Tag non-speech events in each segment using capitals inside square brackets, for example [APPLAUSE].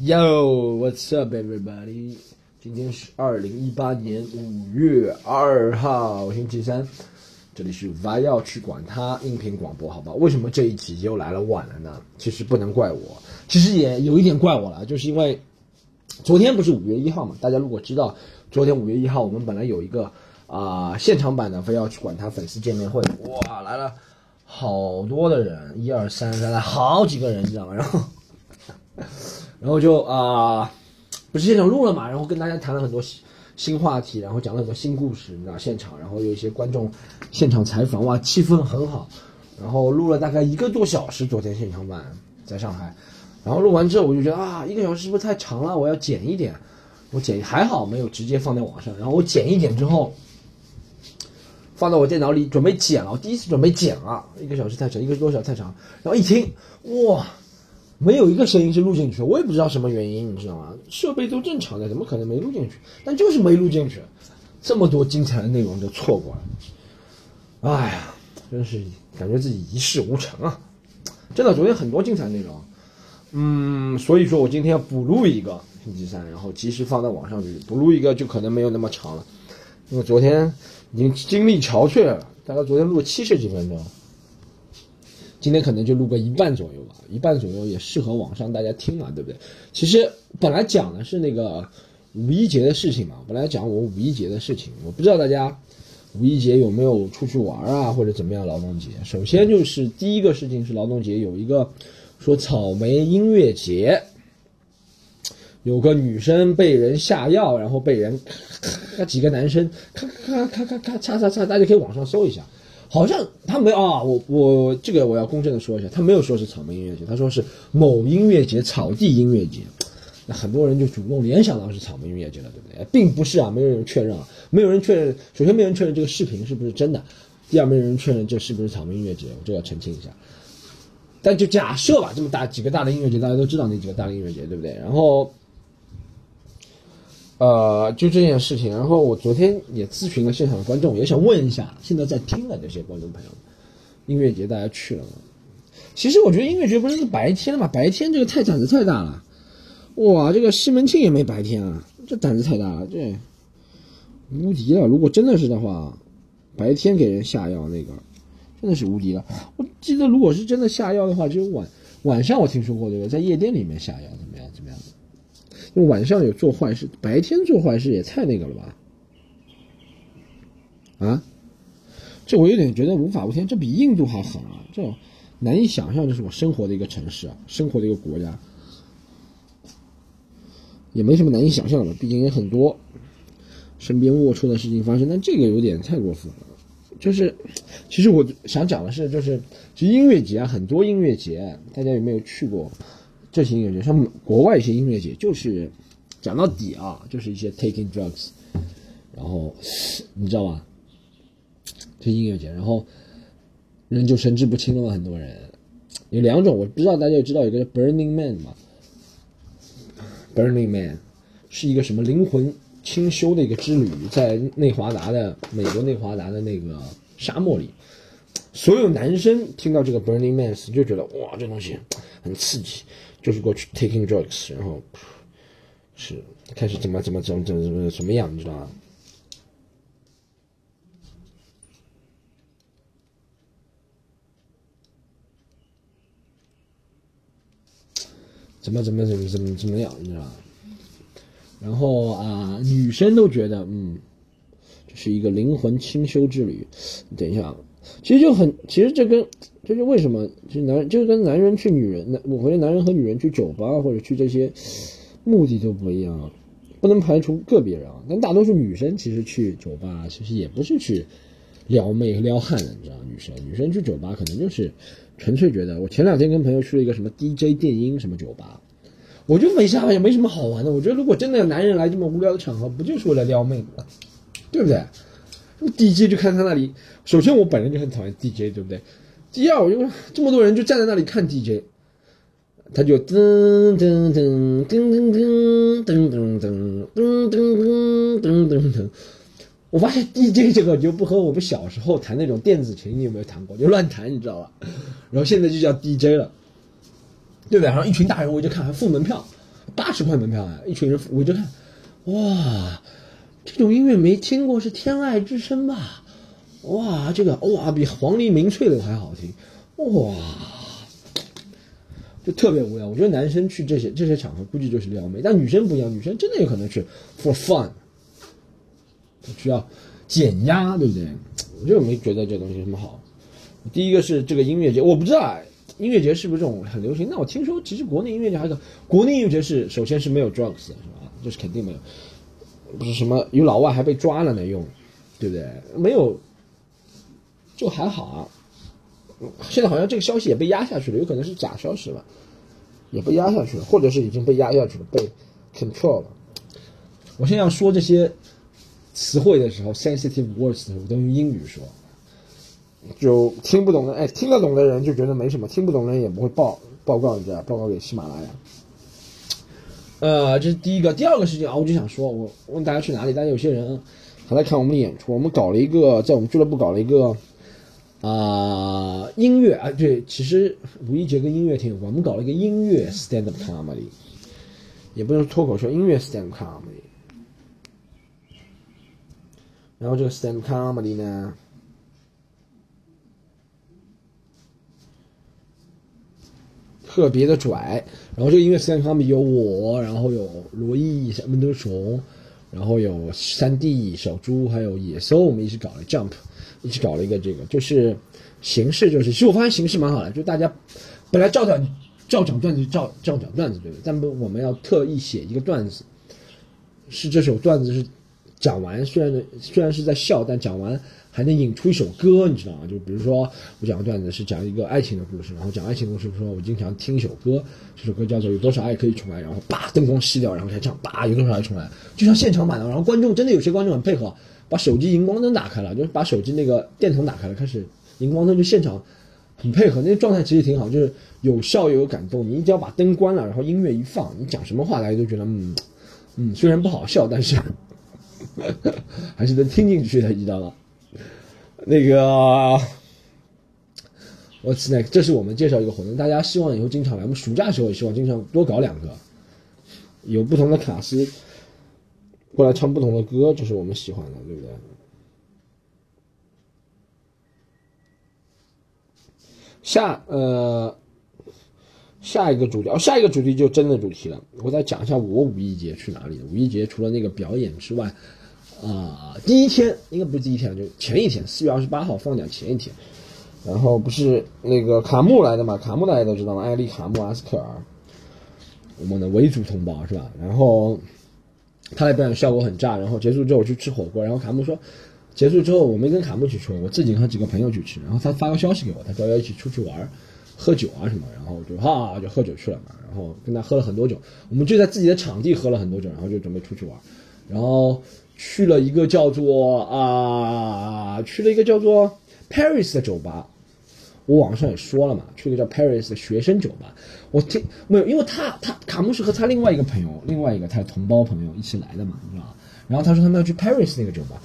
Yo, what's up, everybody？今天是二零一八年五月二号，星期三，这里是 v 要去管他音频广播，好吧？为什么这一集又来了晚了呢？其实不能怪我，其实也有一点怪我了，就是因为昨天不是五月一号嘛？大家如果知道，昨天五月一号我们本来有一个啊、现场版的非要去管他粉丝见面会，哇，来了好多的人，一二三，来了好几个人，你知道吗？然后。然后就啊、不是现场录了嘛，然后跟大家谈了很多新新话题，然后讲了很多新故事，你知道现场，然后有一些观众现场采访，哇，气氛很好，然后录了大概一个多小时，昨天现场版在上海，然后录完之后我就觉得啊，一个小时是不是太长了？我要剪一点，我剪还好没有直接放在网上，然后我剪一点之后。放到我电脑里准备剪了，我第一次准备剪啊，一个小时太长，一个多小时太长，然后一听，哇，没有一个声音是录进去，我也不知道什么原因，你知道吗？设备都正常的，怎么可能没录进去？但就是没录进去，这么多精彩的内容就错过了，哎呀，真是感觉自己一事无成啊！真的，昨天很多精彩内容，嗯，所以说我今天要补录一个星期三，然后及时放到网上去，补录一个就可能没有那么长了，因为昨天已经精力憔悴了，大概昨天录了七十几分钟。今天可能就录个一半左右吧，一半左右也适合网上大家听嘛，对不对？其实本来讲的是那个五一节的事情嘛，本来讲我五一节的事情，我不知道大家五一节有没有出去玩啊，或者怎么样？劳动节，首先就是第一个事情是劳动节有一个说草莓音乐节，有个女生被人下药，然后被人咔咔几个男生咔咔咔咔咔嚓嚓嚓，大家可以网上搜一下。好像他没啊，我我这个我要公正的说一下，他没有说是草莓音乐节，他说是某音乐节、草地音乐节。那很多人就主动联想到是草莓音乐节了，对不对？并不是啊，没有人确认啊，没有人确认。首先，没有人确认这个视频是不是真的；第二，没有人确认这是不是草莓音乐节，我这要澄清一下。但就假设吧，这么大几个大的音乐节，大家都知道那几个大的音乐节，对不对？然后。呃，就这件事情，然后我昨天也咨询了现场的观众，也想问一下现在在听的这些观众朋友，音乐节大家去了吗？其实我觉得音乐节不是白天嘛，白天这个太胆子太大了，哇，这个西门庆也没白天啊，这胆子太大了，这无敌了。如果真的是的话，白天给人下药那个真的是无敌了。我记得如果是真的下药的话，只有晚晚上我听说过这个，在夜店里面下药的。晚上有做坏事，白天做坏事也太那个了吧？啊，这我有点觉得无法无天，这比印度还狠啊！这难以想象，这是我生活的一个城市啊，生活的一个国家，也没什么难以想象的，毕竟也很多身边龌龊的事情发生，但这个有点太过分了。就是，其实我想讲的是，就是其实音乐节啊，很多音乐节，大家有没有去过？这些音乐节，像国外一些音乐节，就是讲到底啊，就是一些 taking drugs，然后你知道吧？这音乐节，然后人就神志不清了嘛，很多人有两种，我不知道大家知道有个叫 Burning Man 嘛，Burning Man 是一个什么灵魂清修的一个之旅，在内华达的美国内华达的那个沙漠里。所有男生听到这个 Burning Man 就觉得哇，这东西很刺激，就是过去 taking drugs，然后是开始怎么怎么怎么怎么怎么怎么样，你知道吗？怎么怎么怎么怎么怎么样，你知道吗？然后啊、女生都觉得嗯，这是一个灵魂清修之旅。等一下啊。其实就很，其实这跟这就为什么，就男就跟男人去女人，男我觉得男人和女人去酒吧或者去这些目的都不一样，不能排除个别人啊。但大多数女生其实去酒吧，其实也不是去撩妹撩汉的，你知道女生女生去酒吧可能就是纯粹觉得，我前两天跟朋友去了一个什么 DJ 电音什么酒吧，我就没啥也没什么好玩的。我觉得如果真的有男人来这么无聊的场合，不就是为了撩妹吗？对不对？DJ 就看他那里，首先我本人就很讨厌 DJ，对不对？第二，我就这么多人就站在那里看 DJ，他就噔噔噔噔噔噔噔噔噔噔噔噔噔噔噔。我发现 DJ 这个就不和我们小时候弹那种电子琴，你有没有弹过？就乱弹，你知道吧？然后现在就叫 DJ 了，对不对？然后一群大人围着看，还付门票，八十块门票啊，一群人围着看，哇，这种音乐没听过是《天籁之声》吧？哇，这个哇比黄鹂鸣翠柳还好听，哇，就特别无聊。我觉得男生去这些这些场合估计就是撩妹，但女生不一样，女生真的有可能去 for fun，需要减压，对不对？我就没觉得这东西什么好。第一个是这个音乐节，我不知道啊，音乐节是不是这种很流行？那我听说其实国内音乐节还有个国内音乐节是首先是没有 drugs 的是吧？这是肯定没有，不是什么有老外还被抓了呢用，对不对？没有，就还好啊。现在好像这个消息也被压下去了，有可能是假消息吧，也被压下去了，或者是已经被压下去了，被 control 了。我现在要说这些词汇的时候，sensitive words 的时候，都用英语说。就听不懂的，哎，听得懂的人就觉得没什么，听不懂的人也不会报报告你知道，报告给喜马拉雅。呃，这是第一个，第二个事情啊，我就想说，我问大家去哪里？但有些人还在看我们的演出，我们搞了一个，在我们俱乐部搞了一个啊音乐啊，对，其实五一节跟音乐挺有关，我们搞了一个音乐 stand up comedy，也不能脱口秀，音乐 stand up comedy。然后这个 stand up comedy 呢？特别的拽，然后这个音乐 stand up 有我，然后有罗毅、温德雄，然后有三弟、小猪，还有野兽，我们一起搞了 jump，一起搞了一个这个，就是形式就是，其实我发现形式蛮好的，就大家本来照讲照讲段子，照照讲段子对不对？但不我们要特意写一个段子，是这首段子是讲完，虽然虽然是在笑，但讲完。还能引出一首歌，你知道吗？就比如说，我讲个段子是讲一个爱情的故事，然后讲爱情故事说，我经常听一首歌，这首歌叫做《有多少爱可以重来》，然后叭灯光熄掉，然后开始唱，叭有多少爱重来，就像现场版的。然后观众真的有些观众很配合，把手机荧光灯打开了，就是把手机那个电筒打开了，开始荧光灯就现场很配合，那个状态其实挺好，就是有笑又有感动。你只要把灯关了，然后音乐一放，你讲什么话大家都觉得嗯嗯，虽然不好笑，但是还是能听进去的，你知道吗？那个，，What's next？这是我们介绍一个活动，大家希望以后经常来。我们暑假时候也希望经常多搞两个，有不同的卡司过来唱不同的歌，这是我们喜欢的，对不对？下呃，下一个主题哦，下一个主题就真的主题了。我再讲一下我五一节去哪里。五一节除了那个表演之外。啊，第一天应该不是第一天，就前一天，四月二十八号放假前一天，然后不是那个卡木来的嘛？卡木大家都知道嘛，艾丽卡木阿斯克尔，我们的维族同胞是吧？然后他来表演效果很炸，然后结束之后我去吃火锅，然后卡木说，结束之后我没跟卡木去吃，我自己和几个朋友去吃，然后他发个消息给我，他说要一起出去玩，喝酒啊什么，然后就哈就喝酒去了嘛，然后跟他喝了很多酒，我们就在自己的场地喝了很多酒，然后就准备出去玩，然后。去了一个叫做啊，去了一个叫做 Paris 的酒吧，我网上也说了嘛，去了个叫 Paris 的学生酒吧。我听没有，因为他他卡姆是和他另外一个朋友，另外一个他的同胞朋友一起来的嘛，你知道吧？然后他说他们要去 Paris 那个酒吧，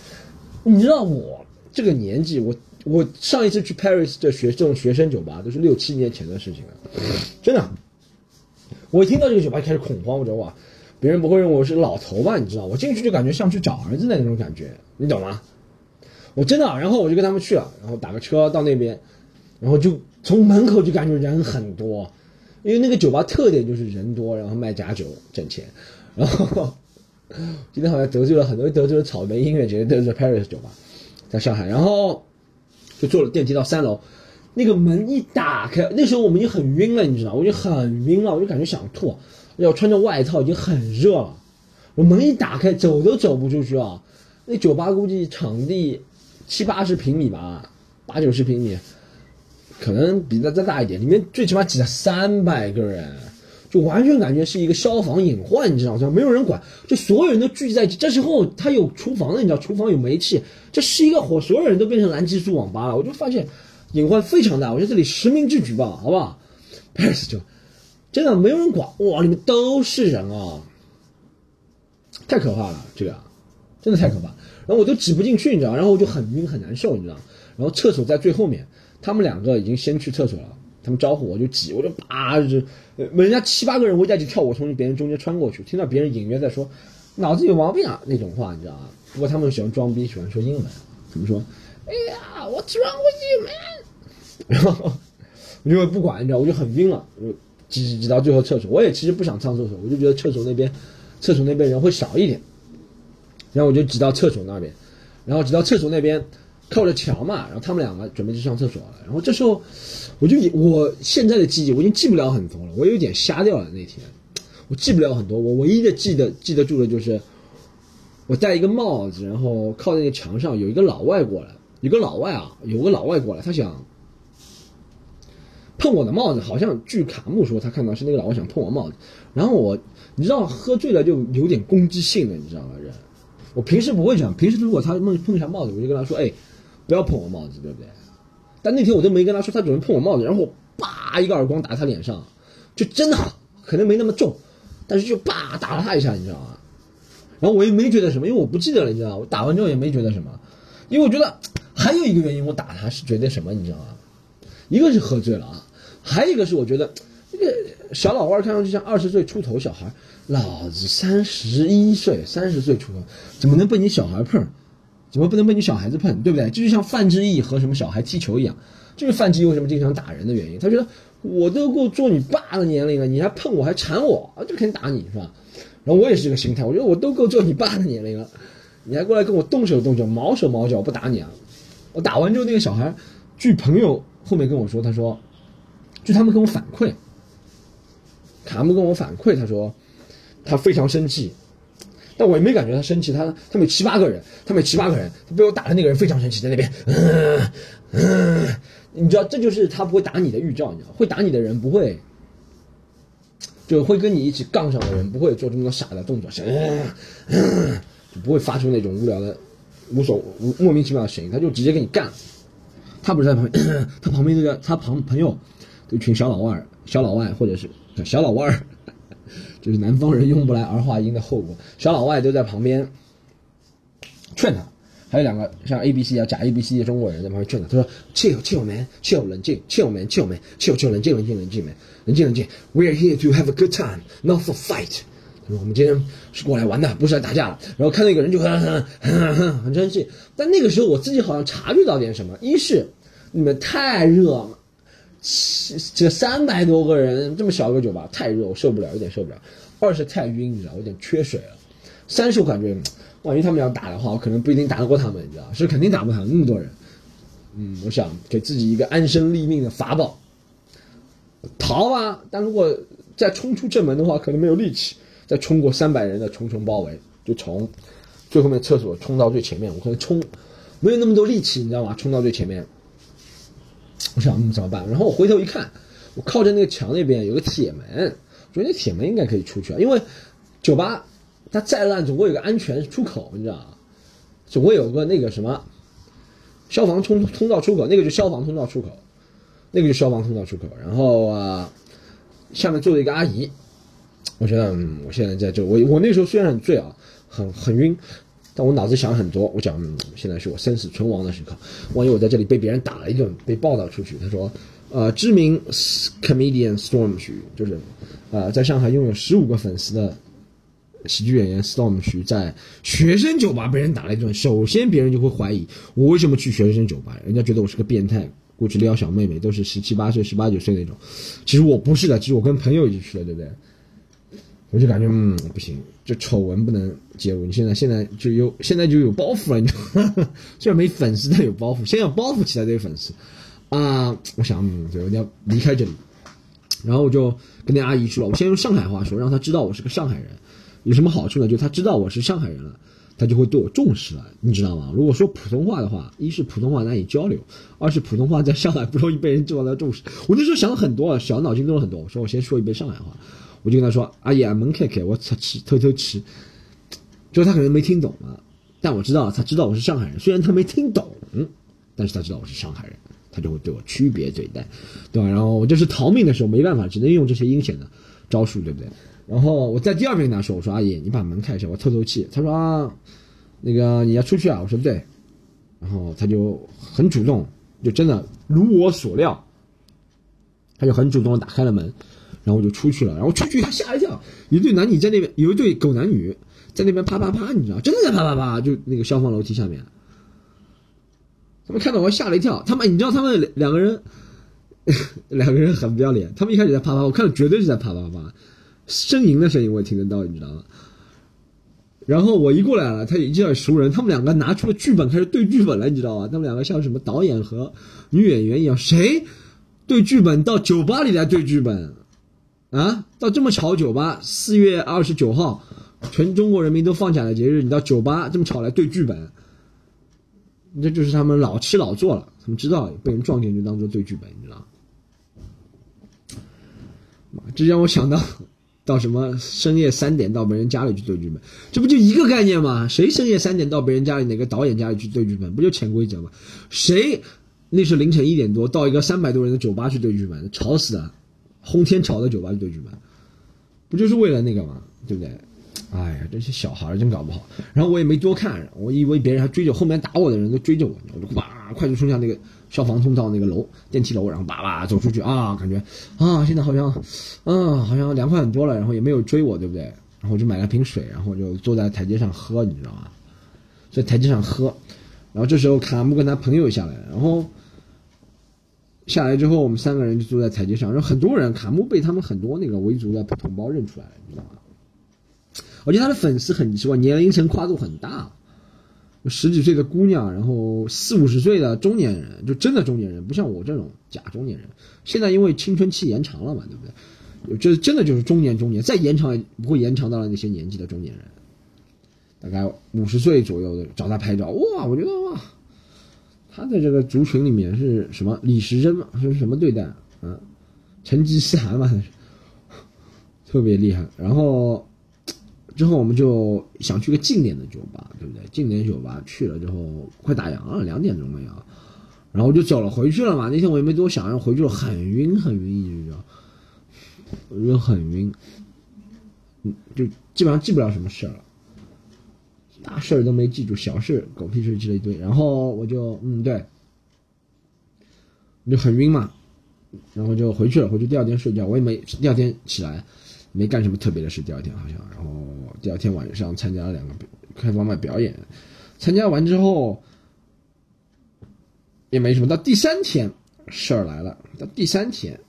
你知道我这个年纪，我我上一次去 Paris 的学这种学生酒吧都是六七年前的事情了，真的。我一听到这个酒吧就开始恐慌，我说哇。别人不会认为我是老头吧？你知道，我进去就感觉像去找儿子的那种感觉，你懂吗？我真的，然后我就跟他们去了，然后打个车到那边，然后就从门口就感觉人很多，因为那个酒吧特点就是人多，然后卖假酒挣钱。然后今天好像得罪了很多，得罪了草莓音乐节，得罪 Paris 酒吧，在上海。然后就坐了电梯到三楼，那个门一打开，那时候我们已经很晕了，你知道，我就很晕了，我就感觉想吐。要穿着外套已经很热了，我门一打开，走都走不出去啊！那酒吧估计场地七八十平米吧，八九十平米，可能比那再大一点。里面最起码挤了三百个人，就完全感觉是一个消防隐患，你知道吗？没有人管，就所有人都聚集在一起。这时候他有厨房的，你知道，厨房有煤气，这是一个火，所有人都变成蓝激素网吧了。我就发现隐患非常大，我觉得这里实名制举报，好不好？开始就。真的没有人管哇！里面都是人啊，太可怕了，这个真的太可怕。然后我都挤不进去，你知道，然后我就很晕很难受，你知道。然后厕所在最后面，他们两个已经先去厕所了，他们招呼我就挤，我就叭就，人家七八个人围在一起跳我，从别人中间穿过去，听到别人隐约在说脑子有毛病啊那种话，你知道吗？不过他们喜欢装逼，喜欢说英文，怎么说，哎呀，What's wrong with you, man？然后我就不管，你知道，我就很晕了，我挤挤挤到最后厕所，我也其实不想上厕所，我就觉得厕所那边，厕所那边人会少一点，然后我就挤到厕所那边，然后挤到厕所那边靠着墙嘛，然后他们两个准备去上厕所了，然后这时候我就以我现在的记忆，我已经记不了很多了，我有点瞎掉了那天，我记不了很多，我唯一的记得记得住的就是我戴一个帽子，然后靠在那个墙上，有一个老外过来，有个老外啊，有个老外过来，他想。碰我的帽子，好像据卡木说，他看到是那个老外想碰我帽子，然后我，你知道喝醉了就有点攻击性的，你知道吗？人，我平时不会这样，平时如果他碰碰一下帽子，我就跟他说，哎，不要碰我帽子，对不对？但那天我都没跟他说，他准备碰我帽子，然后我叭一个耳光打他脸上，就真的可能没那么重，但是就叭打了他一下，你知道吗？然后我也没觉得什么，因为我不记得了，你知道吗？我打完之后也没觉得什么，因为我觉得还有一个原因，我打他是觉得什么，你知道吗？一个是喝醉了啊。还有一个是，我觉得这个小老外看上去像二十岁出头小孩，老子三十一岁，三十岁出头，怎么能被你小孩碰？怎么不能被你小孩子碰？对不对？这就像范志毅和什么小孩踢球一样，这是范志毅为什么经常打人的原因。他觉得我都够做你爸的年龄了，你还碰我还缠我，就肯定打你是吧？然后我也是这个心态，我觉得我都够做你爸的年龄了，你还过来跟我动手动脚，毛手毛脚，不打你啊？我打完之后，那个小孩，据朋友后面跟我说，他说。就他们跟我反馈，卡姆跟我反馈，他说他非常生气，但我也没感觉他生气。他他们有七八个人，他们有七八个人，他被我打的那个人非常生气，在那边，嗯嗯，你知道这就是他不会打你的预兆，你知道会打你的人不会，就会跟你一起杠上的人不会做这么多傻的动作，就不会发出那种无聊的、无所无莫名其妙的声音，他就直接跟你干。他不是在旁 [COUGHS] 边，他旁边那个他旁朋友。一群小老外小老外或者是小老外，[LAUGHS] 就是南方人用不来儿化音的后果。小老外都在旁边劝他，还有两个像 A B C 啊假 A B C 的中国人在旁边劝他。他说：“chill chill man chill 冷静 chill man chill man chill chill 冷静冷静冷静 man 冷静冷静。We are here to have a good time, not for fight。”他说：“我们今天是过来玩的，不是来打架的。”然后看到一个人就很很很生气。但那个时候我自己好像察觉到点什么：一是你们太热了。这三百多个人这么小个酒吧太热，我受不了，有点受不了。二是太晕，你知道，有点缺水了。三是我感觉，万一他们要打的话，我可能不一定打得过他们，你知道，是肯定打不他那么多人。嗯，我想给自己一个安身立命的法宝，逃啊。但如果再冲出正门的话，可能没有力气再冲过三百人的重重包围，就从最后面厕所冲到最前面，我可能冲没有那么多力气，你知道吗？冲到最前面。我想怎么办？然后我回头一看，我靠着那个墙那边有个铁门，我觉得那铁门应该可以出去啊。因为酒吧它再烂，总归有个安全出口，你知道吗？总归有个那个什么消防通通道出口，那个就消防通道出口，那个就消防通道出口。然后啊，下面坐着一个阿姨，我觉得嗯，我现在在这，我我那时候虽然很醉啊，很很晕。但我脑子想很多，我讲，现在是我生死存亡的时刻，万一我在这里被别人打了一顿，被报道出去。他说，呃，知名 comedian Storm 徐就是，呃，在上海拥有十五个粉丝的喜剧演员 Storm 徐在学生酒吧被人打了一顿。首先，别人就会怀疑我为什么去学生酒吧，人家觉得我是个变态，过去撩小妹妹，都是十七八岁、十八九岁那种。其实我不是的，其实我跟朋友一起去的，对不对？我就感觉嗯不行，这丑闻不能介入。你现在现在就有现在就有包袱了，你知道吗？[LAUGHS] 虽然没粉丝，但有包袱。先要包袱起来再有粉丝啊！我想，嗯，对，我要离开这里。然后我就跟那阿姨说了，我先用上海话说，让她知道我是个上海人。有什么好处呢？就她知道我是上海人了，她就会对我重视了，你知道吗？如果说普通话的话，一是普通话难以交流，二是普通话在上海不容易被人受到重视。我那时候想了很多，小脑筋动了很多。我说我先说一遍上海话。我就跟他说：“阿姨啊，门开开，我出去偷偷吃。”就他可能没听懂嘛，但我知道他知道我是上海人，虽然他没听懂，但是他知道我是上海人，他就会对我区别对待，对吧？然后我就是逃命的时候没办法，只能用这些阴险的招数，对不对？然后我在第二遍跟他说：“我说阿姨，你把门开一下，我透透气。”他说：“啊，那个你要出去啊？”我说：“对。”然后他就很主动，就真的如我所料，他就很主动打开了门，然后我就出去了，然后出去他吓一跳，一对男女在那边，有一对狗男女在那边啪啪啪，你知道，真的在啪啪啪，就那个消防楼梯下面，他们看到我吓了一跳，他们你知道他们两个人，[LAUGHS] 两个人很不要脸，他们一开始在啪啪，我看到绝对是在啪啪啪，呻吟的声音我也听得到，你知道吗？然后我一过来了，他一见熟人，他们两个拿出了剧本开始对剧本了，你知道吗？他们两个像什么导演和女演员一样，谁对剧本到酒吧里来对剧本啊？到这么巧酒吧，四月二十九号，全中国人民都放假的节日，你到酒吧这么巧来对剧本，这就是他们老吃老做了，他们知道被人撞见就当做对剧本，你知道吗？这让我想到。到什么深夜三点到别人家里去对剧本，这不就一个概念吗？谁深夜三点到别人家里哪个导演家里去对剧本，不就潜规则吗？谁那是凌晨一点多到一个三百多人的酒吧去对剧本，吵死了，轰天吵的酒吧里对剧本，不就是为了那个吗？对不对？哎呀，这些小孩真搞不好。然后我也没多看，我以为别人还追着后面打我的人都追着我，我就哇快速冲向那个。消防通道那个楼电梯楼，然后叭叭走出去啊，感觉啊，现在好像，啊，好像凉快很多了，然后也没有追我，对不对？然后我就买了瓶水，然后就坐在台阶上喝，你知道吗？在台阶上喝，然后这时候卡木跟他朋友下来，然后下来之后，我们三个人就坐在台阶上，然后很多人，卡木被他们很多那个维族的同胞认出来了，你知道吗？而且他的粉丝很奇怪，年龄层跨度很大。十几岁的姑娘，然后四五十岁的中年人，就真的中年人，不像我这种假中年人。现在因为青春期延长了嘛，对不对？这真的就是中年中年，再延长也不会延长到了那些年纪的中年人。大概五十岁左右的找他拍照，哇，我觉得哇，他在这个族群里面是什么李时珍嘛，是什么对待啊？成吉思汗嘛，[LAUGHS] 特别厉害。然后。之后我们就想去个近点的酒吧，对不对？近点酒吧去了之后，快打烊了，两点钟了呀，然后就走了，回去了嘛。那天我也没多想，然后回去了很晕很晕，一直就晕很晕，嗯，就基本上记不了什么事儿了，大事儿都没记住，小事狗屁事记了一堆。然后我就嗯对，就很晕嘛，然后就回去了，回去第二天睡觉，我也没第二天起来。没干什么特别的事，第二天好像，然后第二天晚上参加了两个开放麦表演，参加完之后也没什么。到第三天事儿来了，到第三天，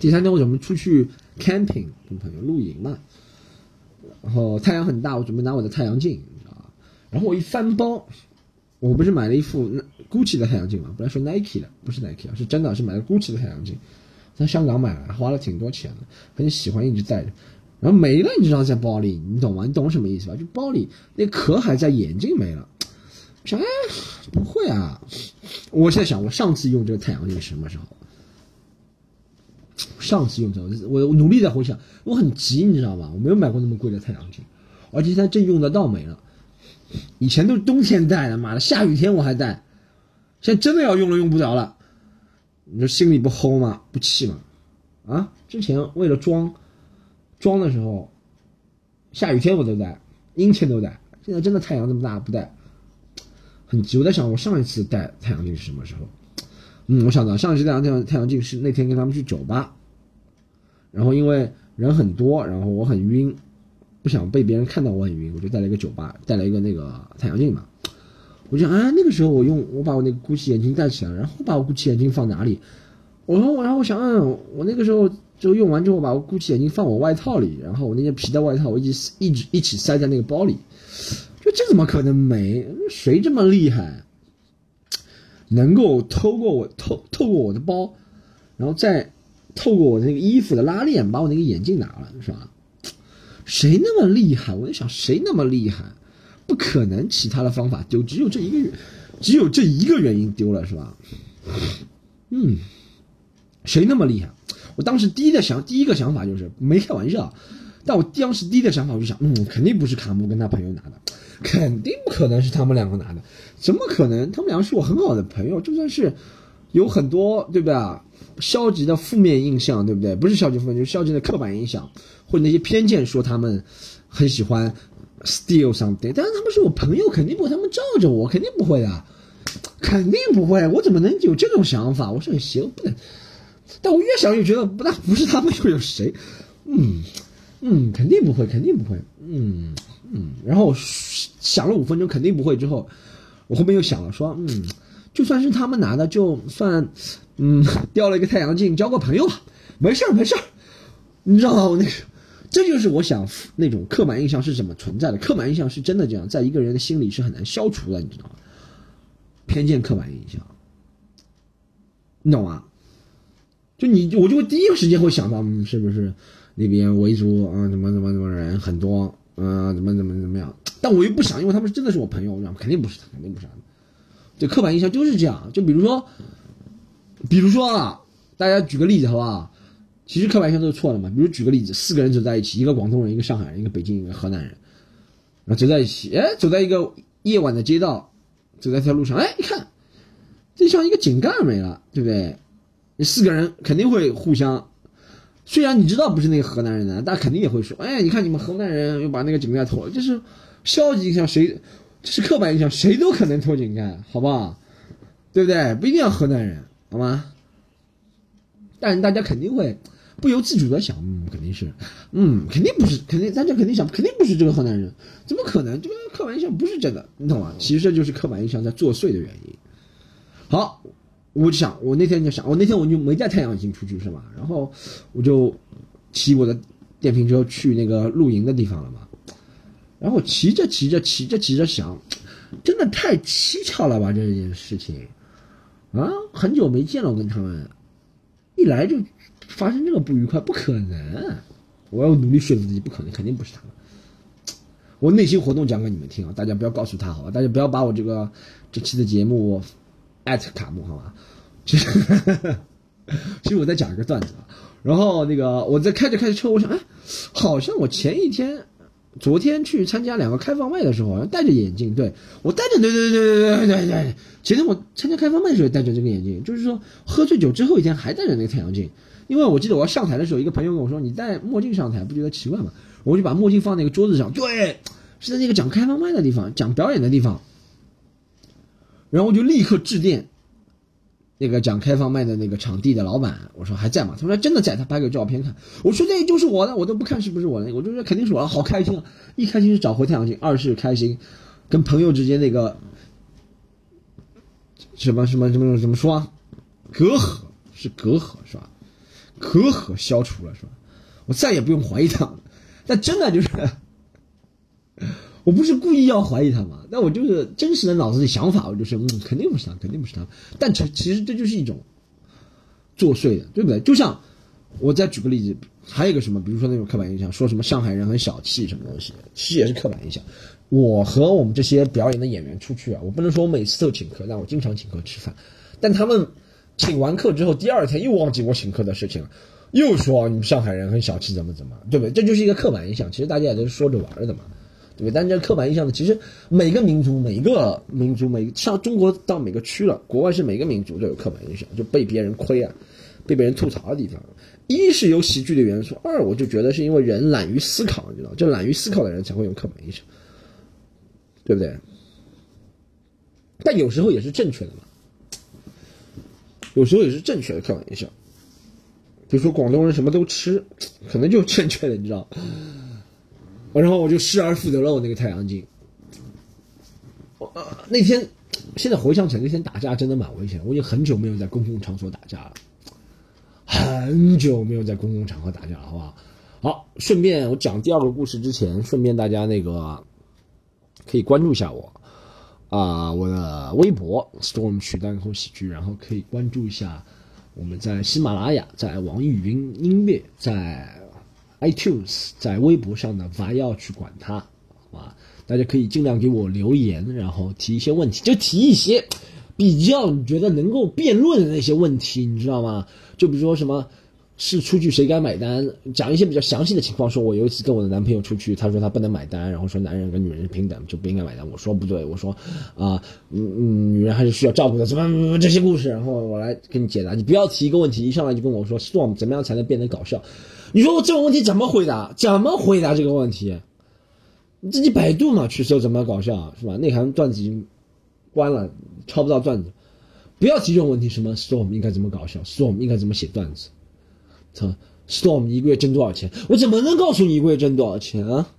第三天我准备出去 camping 跟朋友露营嘛，然后太阳很大，我准备拿我的太阳镜，你知道吧？然后我一翻包，我不是买了一副 Gucci 的太阳镜嘛，本来说 Nike 的，不是 Nike 啊，是真的是买了 Gucci 的太阳镜。在香港买了，花了挺多钱的，很喜欢，一直带着，然后没了，你知道在包里，你懂吗？你懂什么意思吧？就包里那壳还在，眼镜没了。想，哎，不会啊！我现在想，我上次用这个太阳镜什么时候？上次用这个，我努力在回想，我很急，你知道吗？我没有买过那么贵的太阳镜，而且现在正用的到没了。以前都是冬天戴的，妈的，下雨天我还戴，现在真的要用了，用不着了。你说心里不齁吗？不气吗？啊！之前为了装，装的时候，下雨天我都戴，阴天都戴。现在真的太阳这么大不戴，很急。我在想，我上一次戴太阳镜是什么时候？嗯，我想到上一次戴太阳太阳镜是那天跟他们去酒吧，然后因为人很多，然后我很晕，不想被别人看到我很晕，我就带了一个酒吧，带了一个那个太阳镜嘛。我想，啊，那个时候我用我把我那个 GUCCI 眼镜戴起来，然后把我 GUCCI 眼镜放哪里？我说，然后我想，嗯，我那个时候就用完之后，把我 GUCCI 眼镜放我外套里，然后我那件皮带外套，我一直一直一起塞在那个包里。就这怎么可能没？谁这么厉害，能够透过我透透过我的包，然后再透过我那个衣服的拉链把我那个眼镜拿了，是吧？谁那么厉害？我在想，谁那么厉害？不可能，其他的方法丢，只有这一个，只有这一个原因丢了，是吧？嗯，谁那么厉害？我当时第一个想，第一个想法就是没开玩笑，但我当时第一个想法我就想，嗯，肯定不是卡姆跟他朋友拿的，肯定不可能是他们两个拿的，怎么可能？他们两个是我很好的朋友，就算是有很多对不对？消极的负面印象，对不对？不是消极负面，就是消极的刻板印象或者那些偏见，说他们很喜欢。Steal something，但是他们是我朋友，肯定不会他们罩着我，肯定不会的，肯定不会。我怎么能有这种想法？我是很邪恶，不能但我越想越觉得，那不是他们又有谁？嗯嗯，肯定不会，肯定不会。嗯嗯，然后想了五分钟，肯定不会。之后我后面又想了，说嗯，就算是他们拿的，就算嗯掉了一个太阳镜，交个朋友吧，没事儿没事儿。你知道吗？那个，这就是我想那种刻板印象是怎么存在的？刻板印象是真的这样，在一个人的心里是很难消除的，你知道吗？偏见、刻板印象，你懂吗？就你，我就会第一个时间会想到，嗯，是不是那边维族啊，怎么怎么怎么人很多，嗯，怎么怎么怎么样？但我又不想，因为他们真的是我朋友，知道吗？肯定不是他，肯定不是他。这刻板印象就是这样。就比如说，比如说啊，大家举个例子好不好？其实刻板印象都是错的嘛。比如举个例子，四个人走在一起，一个广东人，一个上海人，一个北京，一个河南人，然后走在一起，哎，走在一个夜晚的街道，走在一条路上，哎，你看，就像一个井盖没了，对不对？那四个人肯定会互相，虽然你知道不是那个河南人的，但肯定也会说，哎，你看你们河南人又把那个井盖偷了，这是消极印象，谁？这是刻板印象，谁都可能偷井盖，好不好？对不对？不一定要河南人，好吗？但大家肯定会。不由自主的想，嗯，肯定是，嗯，肯定不是，肯定大家肯定想，肯定不是这个河南人，怎么可能？这个刻板印象不是真的，你懂吗？其实这就是刻板印象在作祟的原因。好，我就想，我那天就想，我那天我就没带太阳镜出去是吧？然后我就骑我的电瓶车去那个露营的地方了嘛。然后骑着骑着骑着骑着想，真的太蹊跷了吧这件事情啊！很久没见了，我跟他们一来就。发生这个不愉快不可能，我要努力说服自己不可能，肯定不是他们。我内心活动讲给你们听啊，大家不要告诉他好吧？大家不要把我这个这期的节目艾特卡木好吧？[LAUGHS] 其实其实我在讲一个段子啊，然后那个我在开着开着车，我想哎，好像我前一天、昨天去参加两个开放麦的时候，好像戴着眼镜，对我戴着，对对对对对对对，前天我参加开放麦的时候戴着这个眼镜，就是说喝醉酒之后一天还戴着那个太阳镜。因为我记得我要上台的时候，一个朋友跟我说：“你戴墨镜上台不觉得奇怪吗？”我就把墨镜放那个桌子上，对，是在那个讲开放麦的地方，讲表演的地方。然后我就立刻致电那个讲开放麦的那个场地的老板，我说还在吗？他说真的在，他拍个照片看。我说那就是我的，我都不看是不是我的，我就说肯定是我的，好开心啊！一开心是找回太阳镜，二是开心，跟朋友之间那个什么什么什么怎么说啊？隔阂是隔阂是吧？隔阂消除了是吧？我再也不用怀疑他了，但真的就是，我不是故意要怀疑他嘛，但我就是真实的脑子里想法，我就是嗯，肯定不是他，肯定不是他。但其其实这就是一种作祟的，对不对？就像我再举个例子，还有一个什么，比如说那种刻板印象，说什么上海人很小气什么东西，其实也是刻板印象。我和我们这些表演的演员出去啊，我不能说我每次都请客，但我经常请客吃饭，但他们。请完客之后，第二天又忘记我请客的事情了，又说你们上海人很小气，怎么怎么，对不对？这就是一个刻板印象。其实大家也都是说着玩的嘛，对？但这刻板印象呢，其实每个民族、每个民族、每上中国到每个区了，国外是每个民族都有刻板印象，就被别人亏啊，被别人吐槽的地方。一是有喜剧的元素，二我就觉得是因为人懒于思考，你知道，就懒于思考的人才会有刻板印象，对不对？但有时候也是正确的嘛。有时候也是正确的刻板印象，比如说广东人什么都吃，可能就正确的，你知道。然后我就失而复得了我那个太阳镜。呃，那天现在回想起来，那天打架真的蛮危险。我已经很久没有在公共场所打架了，很久没有在公共场合打架了，好不好？好，顺便我讲第二个故事之前，顺便大家那个可以关注一下我。啊，我的微博 Storm 曲单口喜剧，然后可以关注一下我们在喜马拉雅、在网易云音乐、在 iTunes、在微博上的娃要去管它，好吧？大家可以尽量给我留言，然后提一些问题，就提一些比较你觉得能够辩论的那些问题，你知道吗？就比如说什么。是出去谁该买单？讲一些比较详细的情况。说我有一次跟我的男朋友出去，他说他不能买单，然后说男人跟女人平等，就不应该买单。我说不对，我说啊，嗯嗯，女人还是需要照顾的，怎么这些故事？然后我来给你解答。你不要提一个问题，一上来就跟我说 storm 怎么样才能变得搞笑？你说我这种问题怎么回答？怎么回答这个问题？你自己百度嘛，去搜怎么搞笑是吧？内涵段子已经关了，抄不到段子。不要提这种问题，什么 Storm 应该怎么搞笑，Storm 应该怎么写段子，操，Storm 一个月挣多少钱？我怎么能告诉你一个月挣多少钱啊？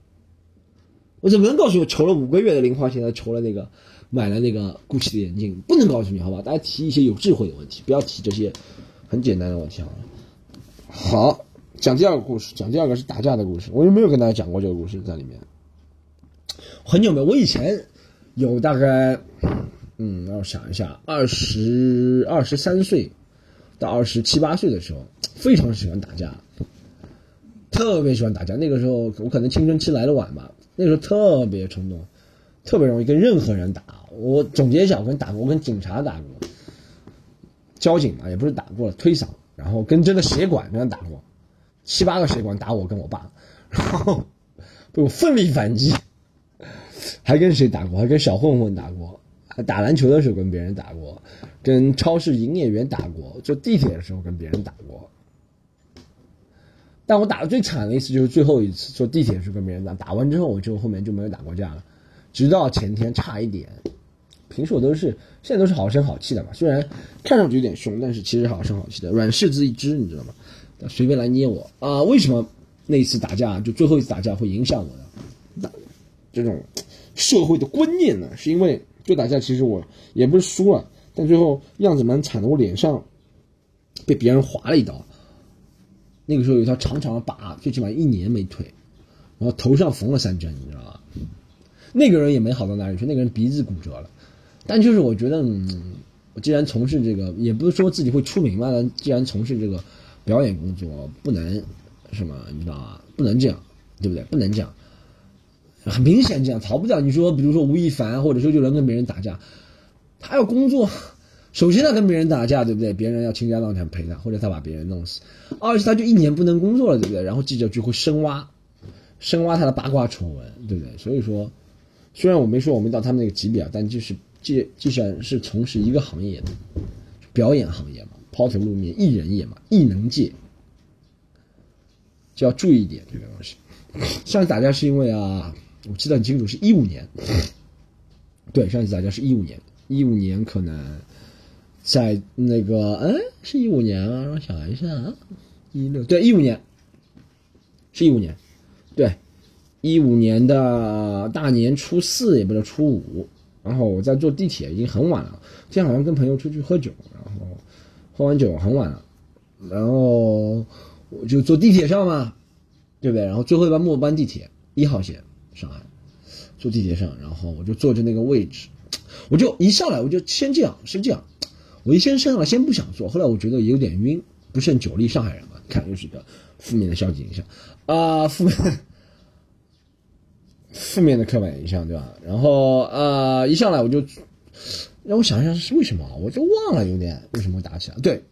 我怎么能告诉你筹了五个月的零花钱，筹了那个买了那个 GUCCI 的眼镜？不能告诉你，好吧？大家提一些有智慧的问题，不要提这些很简单的问题好了。好，讲第二个故事，讲第二个是打架的故事。我有没有跟大家讲过这个故事在里面？很久没有，我以前有大概，嗯，让我想一下，二十二十三岁到二十七八岁的时候，非常喜欢打架，特别喜欢打架。那个时候我可能青春期来的晚吧，那个时候特别冲动，特别容易跟任何人打。我总结一下，我跟打过，我跟警察打过，交警嘛，也不是打过了，推搡，然后跟真的协管跟他打过，七八个协管打我跟我爸，然后被我奋力反击。还跟谁打过？还跟小混混打过，还打篮球的时候跟别人打过，跟超市营业员打过，坐地铁的时候跟别人打过。但我打的最惨的一次就是最后一次坐地铁的时候跟别人打，打完之后我就后面就没有打过架了，直到前天差一点。平时我都是现在都是好声好气的嘛，虽然看上去有点凶，但是其实好声好气的，软柿子一只，你知道吗？随便来捏我啊！为什么那一次打架就最后一次打架会影响我呢？那这种。社会的观念呢，是因为就打架，其实我也不是输了，但最后样子蛮惨的，我脸上被别人划了一刀，那个时候有一条长长的疤，最起码一年没退，然后头上缝了三针，你知道吧？那个人也没好到哪里去，那个人鼻子骨折了，但就是我觉得，嗯，我既然从事这个，也不是说自己会出名嘛，既然从事这个表演工作，不能什么，你知道吧？不能这样，对不对？不能这样。很明显，这样逃不掉。你说，比如说吴亦凡，或者说就能跟别人打架，他要工作，首先他跟别人打架，对不对？别人要倾家荡产赔他，或者他把别人弄死；二是他就一年不能工作了，对不对？然后记者就会深挖，深挖他的八卦丑闻，对不对？所以说，虽然我没说我没到他们那个级别，但就是既既然是从事一个行业的表演行业嘛，抛头露面，艺人也嘛，艺能界就要注意一点这个东西。上次打架是因为啊。我记得很清楚，是一五年。对，上次打架是一五年，一五年可能在那个，哎，是一五年啊，让我想一下啊，一六对，一五年，是一五年，对，一五年的大年初四也不知道初五，然后我在坐地铁，已经很晚了，今天好像跟朋友出去喝酒，然后喝完酒很晚了，然后我就坐地铁上嘛，对不对？然后最后一班末班地铁一号线。上海，坐地铁上，然后我就坐着那个位置，我就一上来我就先这样，是这样，我一先上来先不想坐，后来我觉得有点晕，不胜酒力，上海人嘛，看又是一个负面的消极影响啊，负面负面的刻板印象对吧？然后呃一上来我就让我想一下是为什么，我就忘了有点为什么会打起来，对，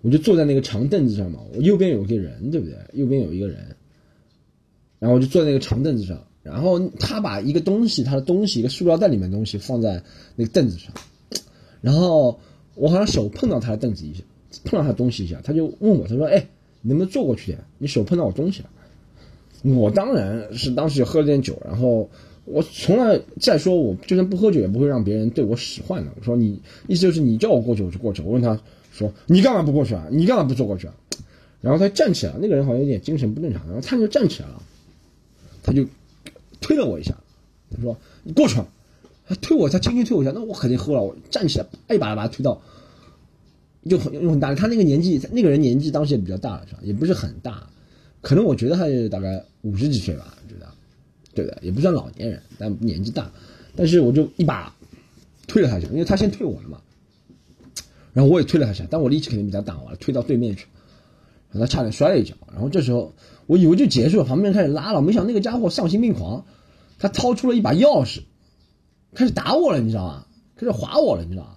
我就坐在那个长凳子上嘛，我右边有个人，对不对？右边有一个人。然后我就坐在那个长凳子上，然后他把一个东西，他的东西，一个塑料袋里面的东西放在那个凳子上，然后我好像手碰到他的凳子一下，碰到他的东西一下，他就问我，他说：“哎，你能不能坐过去点？你手碰到我东西了。”我当然是当时喝了点酒，然后我从来再说，我就算不喝酒也不会让别人对我使唤的。我说你意思就是你叫我过去我就过去。我问他说：“你干嘛不过去啊？你干嘛不坐过去啊？”然后他站起来，那个人好像有点精神不正常，然后他就站起来了。他就推了我一下，他说：“你过去。”他推我，他轻轻推我一下，那我肯定喝了。我站起来，一把把他推到，就很用很大。他那个年纪，那个人年纪当时也比较大了，是吧？也不是很大，可能我觉得他大概五十几岁吧，我觉得，对不对？也不算老年人，但年纪大。但是我就一把推了他一下，因为他先推我了嘛。然后我也推了他一下，但我力气肯定比他大，我推到对面去，然后他差点摔了一跤。然后这时候。我以为就结束了，旁边开始拉了，没想那个家伙丧心病狂，他掏出了一把钥匙，开始打我了，你知道吗？开始划我了，你知道吗？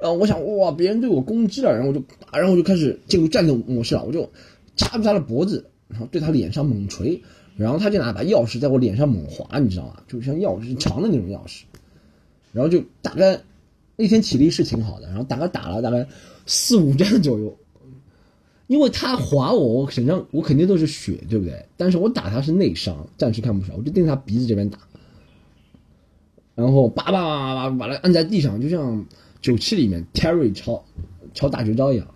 然后我想，哇，别人对我攻击了，然后我就，然后我就开始进入战斗模式了，我就掐住他的脖子，然后对他脸上猛捶，然后他就拿把钥匙在我脸上猛划，你知道吗？就像钥匙长的那种钥匙，然后就大概那天体力是挺好的，然后大概打了大概四五战左右。因为他划我，我身上我肯定都是血，对不对？但是我打他是内伤，暂时看不出来，我就盯着他鼻子这边打，然后叭叭叭叭叭把他按在地上，就像九七里面 Terry 抄抄大绝招一样，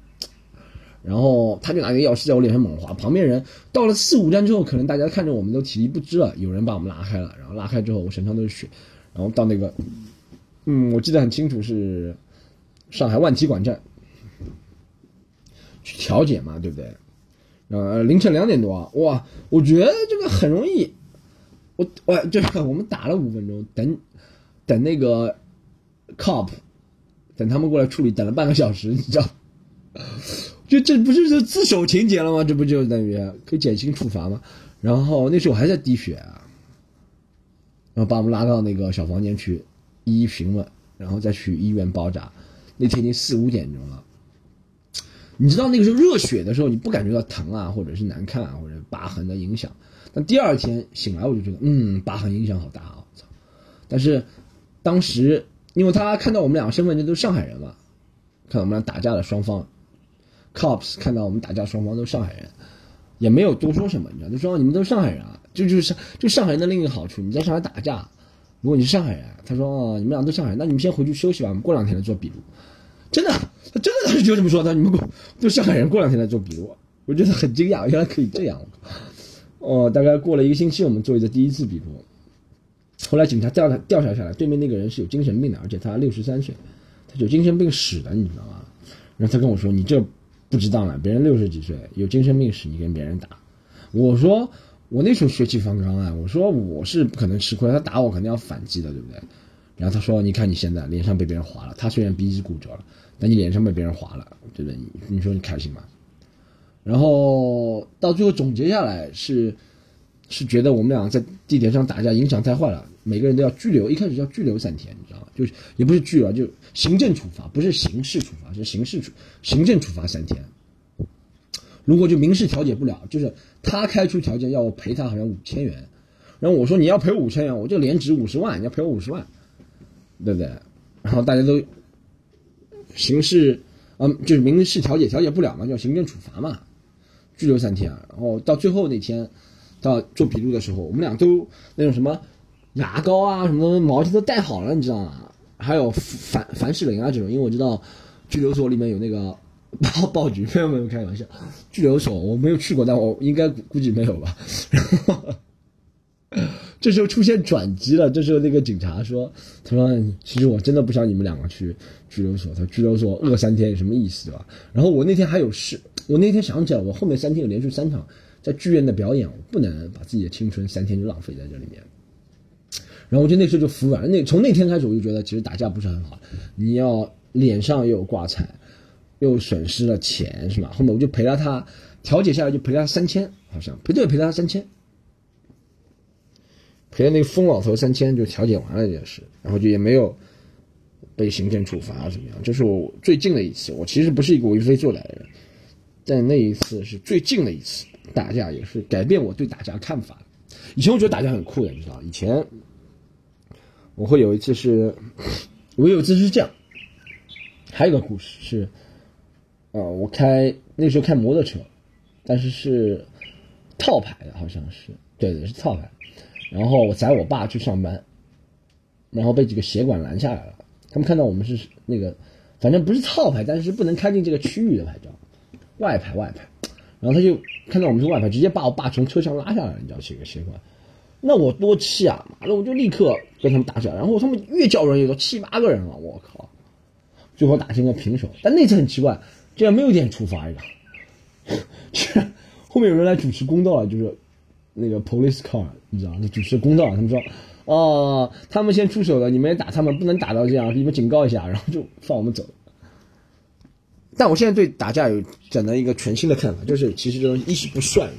然后他就拿个钥匙在我脸上猛划，旁边人到了四五站之后，可能大家看着我们都体力不支了，有人把我们拉开了，然后拉开之后我身上都是血，然后到那个，嗯，我记得很清楚是上海万体馆站去调解嘛，对不对？呃，凌晨两点多啊，哇，我觉得这个很容易，我我就是我们打了五分钟，等等那个 cop，等他们过来处理，等了半个小时，你知道。就这不就是自首情节了吗？这不就等于可以减轻处罚吗？然后那时候还在滴血啊，然后把我们拉到那个小房间去一一询问，然后再去医院包扎。那天已经四五点钟了，你知道那个时候热血的时候，你不感觉到疼啊，或者是难看啊，或者疤痕的影响。但第二天醒来，我就觉得，嗯，疤痕影响好大啊！我操！但是当时因为他看到我们两个身份证都是上海人嘛，看我们俩打架的双方。Cops 看到我们打架，双方都是上海人，也没有多说什么，你知道，就说你们都是上海人啊，就就是就上海人的另一个好处，你在上海打架，如果你是上海人，他说哦，你们俩都上海，那你们先回去休息吧，我们过两天来做笔录。真的，他真的当时就这么说，他说你们过都上海人，过两天来做笔录。我觉得很惊讶，原来可以这样。哦，大概过了一个星期，我们做一次第一次笔录。后来警察调查调查下来，对面那个人是有精神病的，而且他六十三岁，他有精神病史的，你知道吗？然后他跟我说，你这。不知道了，别人六十几岁有精神病史，你跟别人打。我说我那时候血气方刚啊，我说我是不可能吃亏，他打我肯定要反击的，对不对？然后他说，你看你现在脸上被别人划了，他虽然鼻子骨折了，但你脸上被别人划了，对不对？你你说你开心吗？然后到最后总结下来是。是觉得我们俩在地铁上打架影响太坏了，每个人都要拘留，一开始要拘留三天，你知道吗？就是也不是拘留，就行政处罚，不是刑事处罚，是刑事处行政处罚三天。如果就民事调解不了，就是他开出条件要我赔他好像五千元，然后我说你要赔五千元，我这脸值五十万，你要赔我五十万，对不对？然后大家都刑事，嗯，就是民事调解调解不了嘛，叫行政处罚嘛，拘留三天，然后到最后那天。到做笔录的时候，我们俩都那种什么牙膏啊、什么毛巾都带好了，你知道吗？还有凡凡士林啊这种，因为我知道拘留所里面有那个爆爆菊，没有没有开玩笑，拘留所我没有去过，但我应该估计没有吧。然 [LAUGHS] 后这时候出现转机了，这时候那个警察说：“他说其实我真的不想你们两个去拘留所，他拘留所饿三天有什么意思吧？”然后我那天还有事，我那天想起来，我后面三天有连续三场。在剧院的表演，我不能把自己的青春三天就浪费在这里面。然后我就那时候就服软了。那从那天开始，我就觉得其实打架不是很好。你要脸上又挂彩，又损失了钱，是吧？后面我就赔了他，调解下来就赔了他三千，好像赔对赔了他三千，赔了那个疯老头三千，就调解完了这件事，然后就也没有被行政处罚怎么样。这是我最近的一次。我其实不是一个为非作歹的人，但那一次是最近的一次。打架也是改变我对打架看法。以前我觉得打架很酷的，你知道？以前我会有一次是，我有一次是这样。还有个故事是，呃，我开那时候开摩托车，但是是套牌的，好像是，对对是套牌。然后我载我爸去上班，然后被几个协管拦下来了。他们看到我们是那个，反正不是套牌，但是不能开进这个区域的牌照，外牌外牌。然后他就看到我们是外牌，直接把我爸从车上拉下来，你知道这个情况？那我多气啊！妈的，我就立刻跟他们打起来。然后他们越叫人越多，七八个人了，我靠！最后打成个平手。但那次很奇怪，竟然没有点处罚一个。[LAUGHS] 后面有人来主持公道了，就是那个 police car，你知道就主持公道。他们说，哦，他们先出手的，你们也打他们，不能打到这样，你们警告一下，然后就放我们走。但我现在对打架有整了一个全新的看法，就是其实这东西一是不帅，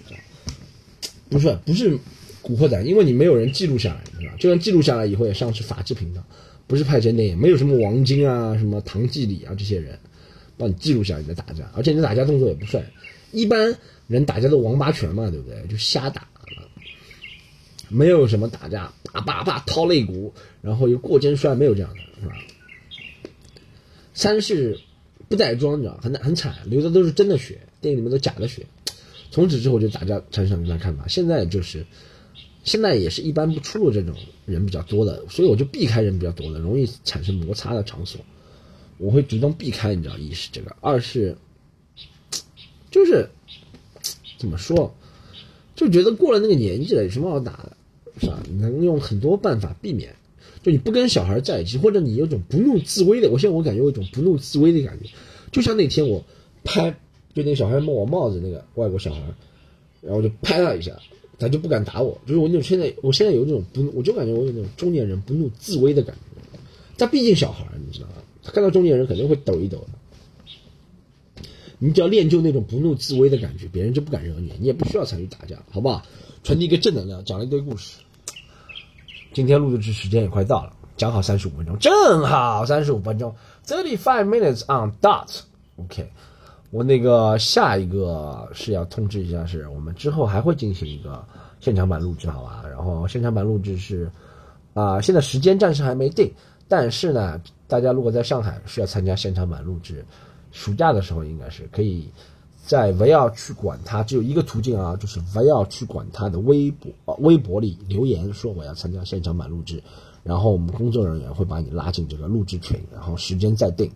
不帅，不是古惑仔，因为你没有人记录下来，你知道就算记录下来以后也上是法制频道，不是拍成电影，没有什么王晶啊、什么唐季礼啊这些人帮你记录下你的打架，而且你打架动作也不帅，一般人打架都王八拳嘛，对不对？就瞎打，没有什么打架叭叭叭掏肋骨，然后又过肩摔，没有这样的，是吧？三是。不带妆，你知道很很惨，流的都是真的血，电影里面都假的血。从此之后就打架产生了看法，现在就是，现在也是一般不出入这种人比较多的，所以我就避开人比较多的、容易产生摩擦的场所。我会主动避开，你知道，一是这个，二是就是怎么说，就觉得过了那个年纪了，有什么好打的，是吧？能用很多办法避免。就你不跟小孩在一起，或者你有种不怒自威的，我现在我感觉有一种不怒自威的感觉，就像那天我拍，就那个小孩摸我帽子那个外国小孩，然后我就拍他一下，他就不敢打我，就是我那种现在我现在有这种不，我就感觉我有那种中年人不怒自威的感觉，他毕竟小孩，你知道吗？他看到中年人肯定会抖一抖的。你只要练就那种不怒自威的感觉，别人就不敢惹你，你也不需要参与打架，好不好？传递一个正能量，讲了一堆故事。今天录制时间也快到了，讲好三十五分钟，正好三十五分钟，thirty five minutes on dot。OK，我那个下一个是要通知一下，是我们之后还会进行一个现场版录制，好吧？然后现场版录制是啊、现在时间暂时还没定，但是呢，大家如果在上海需要参加现场版录制，暑假的时候应该是可以在不要去管它，只有一个途径啊，就是不要去管它的微博、微博里留言说我要参加现场版录制，然后我们工作人员会把你拉进这个录制群，然后时间再定，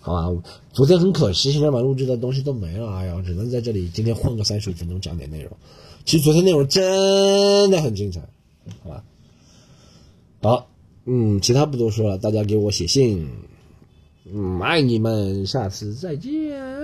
好吧？昨天很可惜，现场版录制的东西都没了，哎呀，只能在这里今天混个三十五分钟讲点内容。其实昨天内容真的很精彩，好吧？好，嗯，其他不多说了，大家给我写信，嗯，爱你们，下次再见。